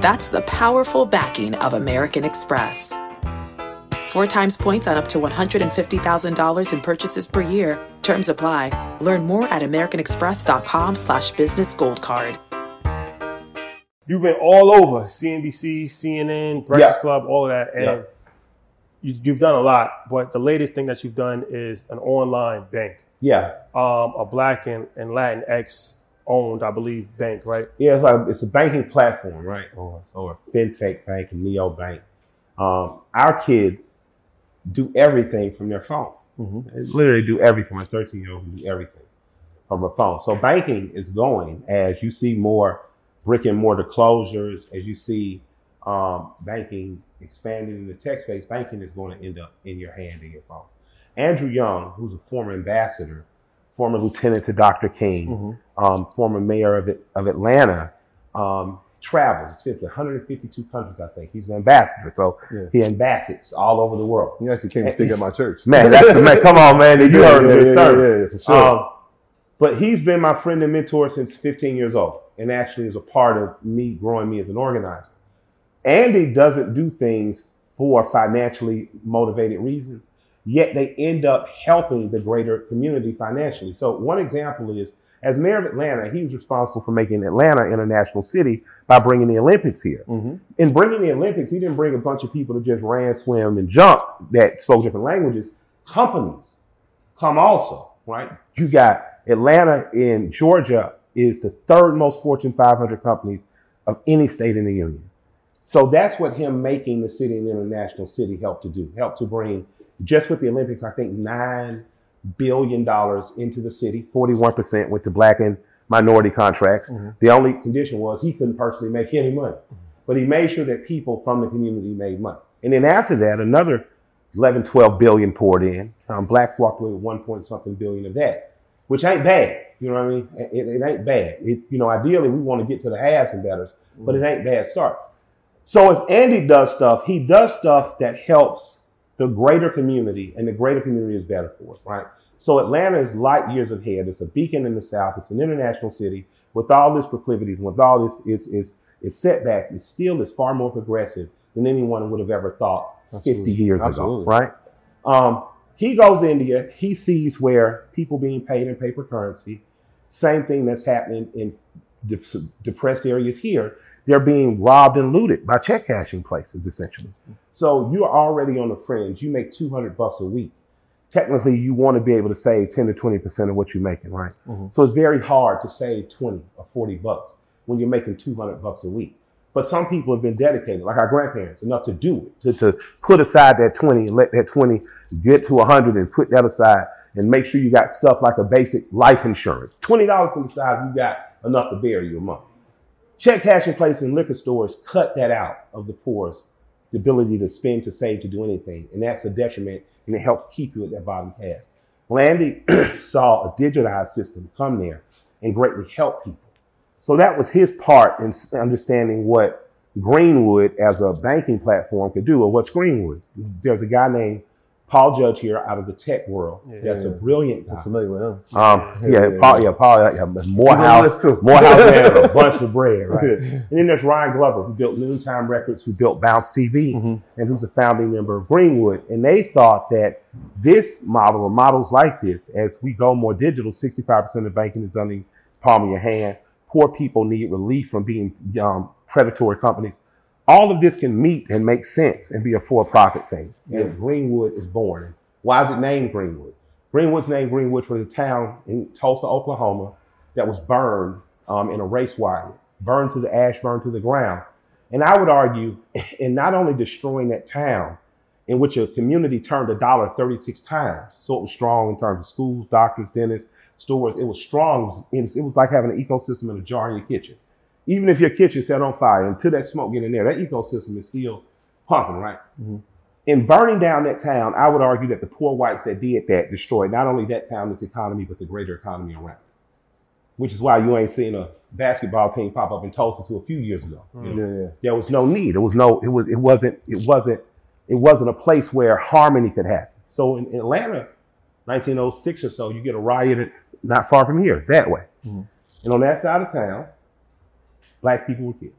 That's the powerful backing of American Express. Four times points on up to $150,000 in purchases per year. Terms apply. Learn more at americanexpress.com slash business gold card. You've been all over CNBC, CNN, Breakfast Yeah. Club, all of that, and Yeah. you, you've done a lot. But the latest thing that you've done is an online bank, Yeah, um, a Black and, and Latinx owned, I believe, bank, right? yeah. It's like it's a banking platform, right? Or or fintech bank, a neo bank. Um, our kids do everything from their phone. They literally do everything. My 13 year old can do everything from a phone. So banking is going as you see more brick and mortar closures, as you see um, banking expanding in the tech space. Banking is going to end up in your hand in your phone. Andrew Young, who's a former ambassador, former lieutenant to Dr. King, um, former mayor of, it, of Atlanta, um, travels. It's 152 countries, I think. He's an ambassador, so Yeah. he ambassadors all over the world. You actually came to speak at my church. Man, that's the man. Come on, man. You Yeah, heard yeah, yeah, yeah, yeah, for sure. Um, but he's been my friend and mentor since 15 years old, and actually is a part of me growing me as an organizer. Andy doesn't do things for financially motivated reasons, yet they end up helping the greater community financially. So one example is, as mayor of Atlanta, he was responsible for making Atlanta an international city by bringing the Olympics here. Mhm. In bringing the Olympics, he didn't bring a bunch of people that just ran, swim, and jumped that spoke different languages. Companies come also, right? You got Atlanta in Georgia is the third most Fortune 500 companies of any state in the union. So that's what him making the city an international city helped to do. Helped to bring just with the Olympics, I think nine billion dollars into the city. Forty-one percent went to black and minority contracts. Mm-hmm. The only condition was he couldn't personally make any money, mm-hmm. but he made sure that people from the community made money. And then after that, another 11, 12 billion poured in. Um, blacks walked away with one point something billion of that, which ain't bad. You know what I mean? It, it ain't bad. It's you know, ideally we want to get to the halves and betters, but it mm-hmm. ain't bad start. So as Andy does stuff, he does stuff that helps the greater community, and the greater community is better for us, right? So Atlanta is light years ahead. It's a beacon in the South. It's an international city with all its proclivities, and with all its its its, its setbacks. It still is far more progressive than anyone would have ever thought 50 years Absolutely. ago, right? Um, He goes to India. He sees where people being paid in paper currency. Same thing that's happening in de- depressed areas here. They're being robbed and looted by check cashing places, essentially. So you're already on the fringe. You make 200 bucks a week. Technically, you want to be able to save 10 to 20 percent of what you're making, right? Mhm. So it's very hard to save 20 or 40 bucks when you're making 200 bucks a week. But some people have been dedicated, like our grandparents, enough to do it, to, to put aside that 20 and let that 20 get to 100 and put that aside and make sure you got stuff like a basic life insurance. $20 to the side, you got enough to bury your month. Check cashing places in liquor stores cut that out of the poor's the ability to spend, to save, to do anything. And that's a detriment and it helps keep you at that bottom path. Landy saw a digitized system come there and greatly help people. So that was his part in understanding what Greenwood as a banking platform could do, or what's Greenwood. There's a guy named Paul Judge here out of the tech world. Yeah. that's a Yeah. brilliant I'm guy. familiar with him. Um, Yeah, yeah, yeah, Paul, yeah. yeah, Paul, yeah, yeah, He's Morehouse, on the list too. Morehouse man, a bunch of bread, right? And then there's Ryan Glover, who built Noontime Records, who built Bounce TV, Mhm. and who's a founding member of Greenwood. And they thought that this model or models like this, as we go more digital, 65% of banking is done in palm of your hand. Poor people need relief from being um, predatory companies. All of this can meet and make sense and be a for-profit thing. And Greenwood is born. Why is it named Greenwood? Greenwood's named Greenwood for the town in Tulsa, Oklahoma, that was burned um, in a race riot, burned to the ash, burned to the ground. And I would argue, in not only destroying that town, in which a community turned a dollar 36 times, so it was strong in terms of schools, doctors, dentists, stores. It was strong. It was, it was like having an ecosystem in a jar in your kitchen. Even if your kitchen set on fire, until that smoke get in there, that ecosystem is still pumping, right? Mhm. In burning down that town, I would argue that the poor whites that did that destroyed not only that town, its economy, but the greater economy around it. Which is why you ain't seen a basketball team pop up in Tulsa until a few years ago. you know? Yeah, yeah. there was no need. It was no. It was. It wasn't. It wasn't. It wasn't a place where harmony could happen. So in, in Atlanta, 1906 or so, you get a riot not far from here, that way, Mhm. and on that side of town, black people were killed.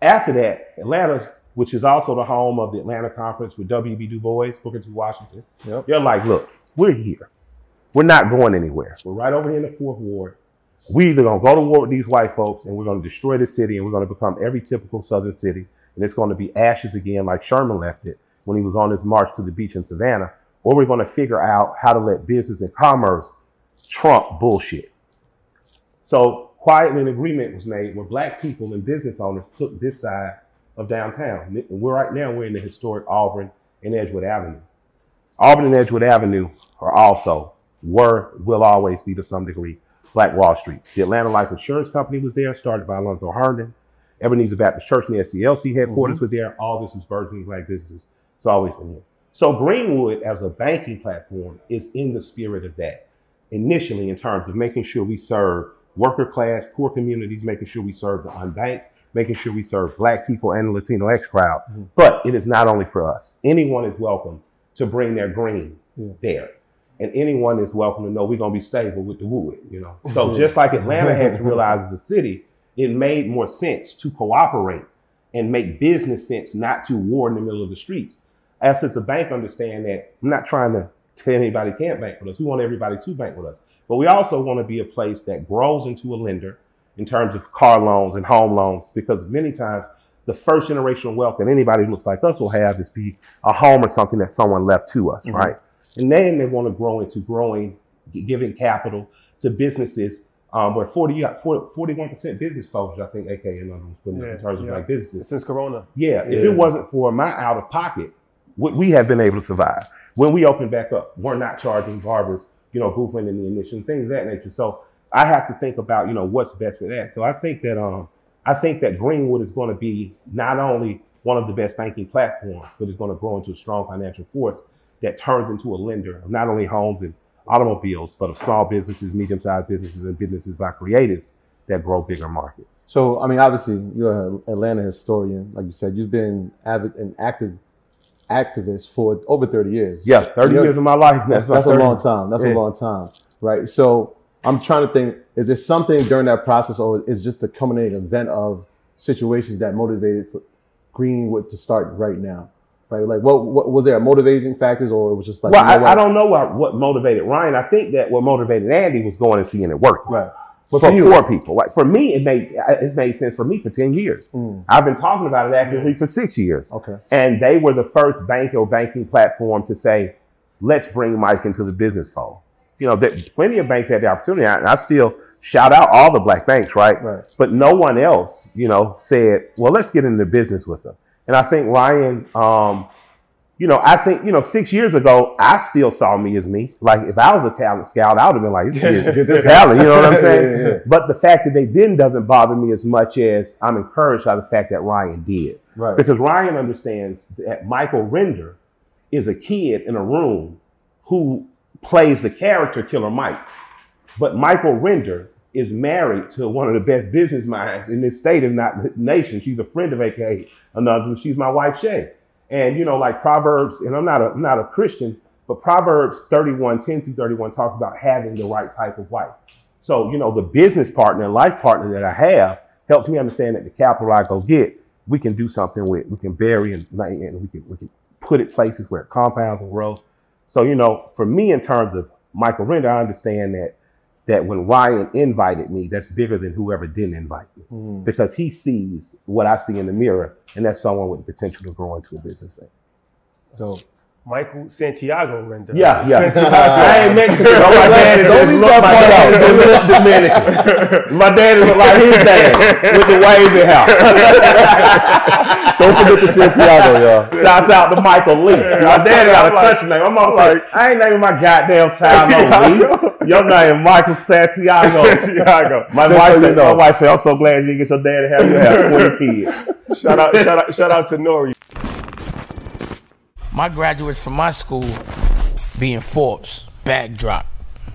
After that, Atlanta, which is also the home of the Atlanta Conference with W.B. Du Bois, Booker T. Washington, Yep. they're like, look, we're here. We're not going anywhere. We're right over here in the fourth ward. We either gonna go to war with these white folks and we're gonna destroy the city and we're gonna become every typical southern city and it's gonna be ashes again like Sherman left it when he was on his march to the beach in Savannah, or we're gonna figure out how to let business and commerce trump bullshit. So quietly an agreement was made where black people and business owners took this side of downtown. We're right now we're in the historic Auburn and Edgewood Avenue. Auburn and Edgewood Avenue are also were will always be to some degree Black Wall Street. The Atlanta Life Insurance Company was there, started by Alonzo Herndon. Ebenezer Baptist Church and the SCLC headquarters mm-hmm. were there. All this was burgeoning black businesses. It's always been here. So Greenwood, as a banking platform, is in the spirit of that. Initially, in terms of making sure we serve worker class, poor communities, making sure we serve the unbanked, making sure we serve black people and the Latino X crowd. Mhm. But it is not only for us. Anyone is welcome to bring their green there. And anyone is welcome to know we're gonna be stable with the wood, you know. So just like Atlanta had to realize as a city, it made more sense to cooperate and make business sense, not to war in the middle of the streets. As as a bank, understand that I'm not trying to tell anybody can't bank with us. We want everybody to bank with us. But we also want to be a place that grows into a lender in terms of car loans and home loans, because many times the first generational wealth that anybody who looks like us will have is be a home or something that someone left to us, Mhm. right? And then they want to grow into growing, giving capital to businesses um, where 40, you got 40, 41% business closures, I think AK and others putting up in Yeah, terms of yeah. like businesses. Since Corona. Yeah, if it wasn't for my out of pocket, would we have been able to survive? When we opened back up, we're not charging barbers, you know, rent and the admission, things of that nature. So I have to think about, you know, what's best for that. So I think that um I think that Greenwood is going to be not only one of the best banking platforms, but it's going to grow into a strong financial force that turns into a lender of not only homes and automobiles, but of small businesses, medium-sized businesses, and businesses by creatives that grow bigger markets. So, I mean, obviously, you're an Atlanta historian. Like you said, you've been avid, an active activist for over 30 years. Yeah, 30 You're- years of my life. That's, my that's a long time. That's Yeah. a long time, right? So I'm trying to think: is there something during that process, or is just the culminating event of situations that motivated Greenwood to start right now? Right? Like, what, what was there motivating factors, or it was just like? well, you know I. I don't know what, what motivated Ryan. I think that what motivated Andy was going and seeing it work. Right. But for poor people, like for me, it made it's made sense for me for ten years. Mm. I've been talking about it actively for six years, Okay. and they were the first bank or banking platform to say, "Let's bring Mike into the business fold." You know, that plenty of banks had the opportunity, and I still shout out all the black banks, right? Right. But no one else, you know, said, "Well, let's get into business with them." And I think Ryan, um, you know, I think you know, six years ago, I still saw me as me. Like if I was a talent scout, I would have been like, "This kid, this talent," you know what I'm saying? Yeah, yeah, yeah. But the fact that they didn't doesn't bother me as much as I'm encouraged by the fact that Ryan did. Right. Because Ryan understands that Michael Render is a kid in a room who plays the character Killer Mike. But Michael Render is married to one of the best business minds in this state, if not the nation. She's a friend of AKA another. She's my wife, Shay. And you know, like Proverbs, and I'm not a I'm not a Christian, but Proverbs 31, 10 through 31 talks about having the right type of wife. So, you know, the business partner and life partner that I have helps me understand that the capital I go get, we can do something with. We can bury and, and we can we can put it places where it compounds and grows. So, you know, for me in terms of Michael Render, I understand that that when Ryan invited me, that's bigger than whoever didn't invite me. Mm. Because he sees what I see in the mirror, and that's someone with the potential to grow into a business. Man. So, Michael Santiago Render. Yeah, yeah. Santiago. I ain't Mexican. No, my dad is Don't leave look, that my part dad out. is just look Dominican. My dad is like his dad with the wavy hair. don't forget the Santiago, y'all. Shouts out to Michael Lee. See, my dad got a like- country name. I'm almost like- like, I ain't naming my goddamn child no Lee. Your name Michael Santiago. Santiago. My Just wife so you said, know. my wife said, I'm so glad you get your dad to have you have 20 kids. Shout out, shout out, shout out to Nori. My graduates from my school being Forbes, backdrop.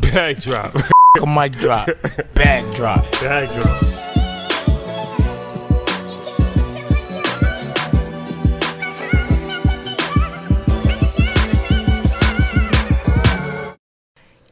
Backdrop. Bag drop. A mic drop, bag drop.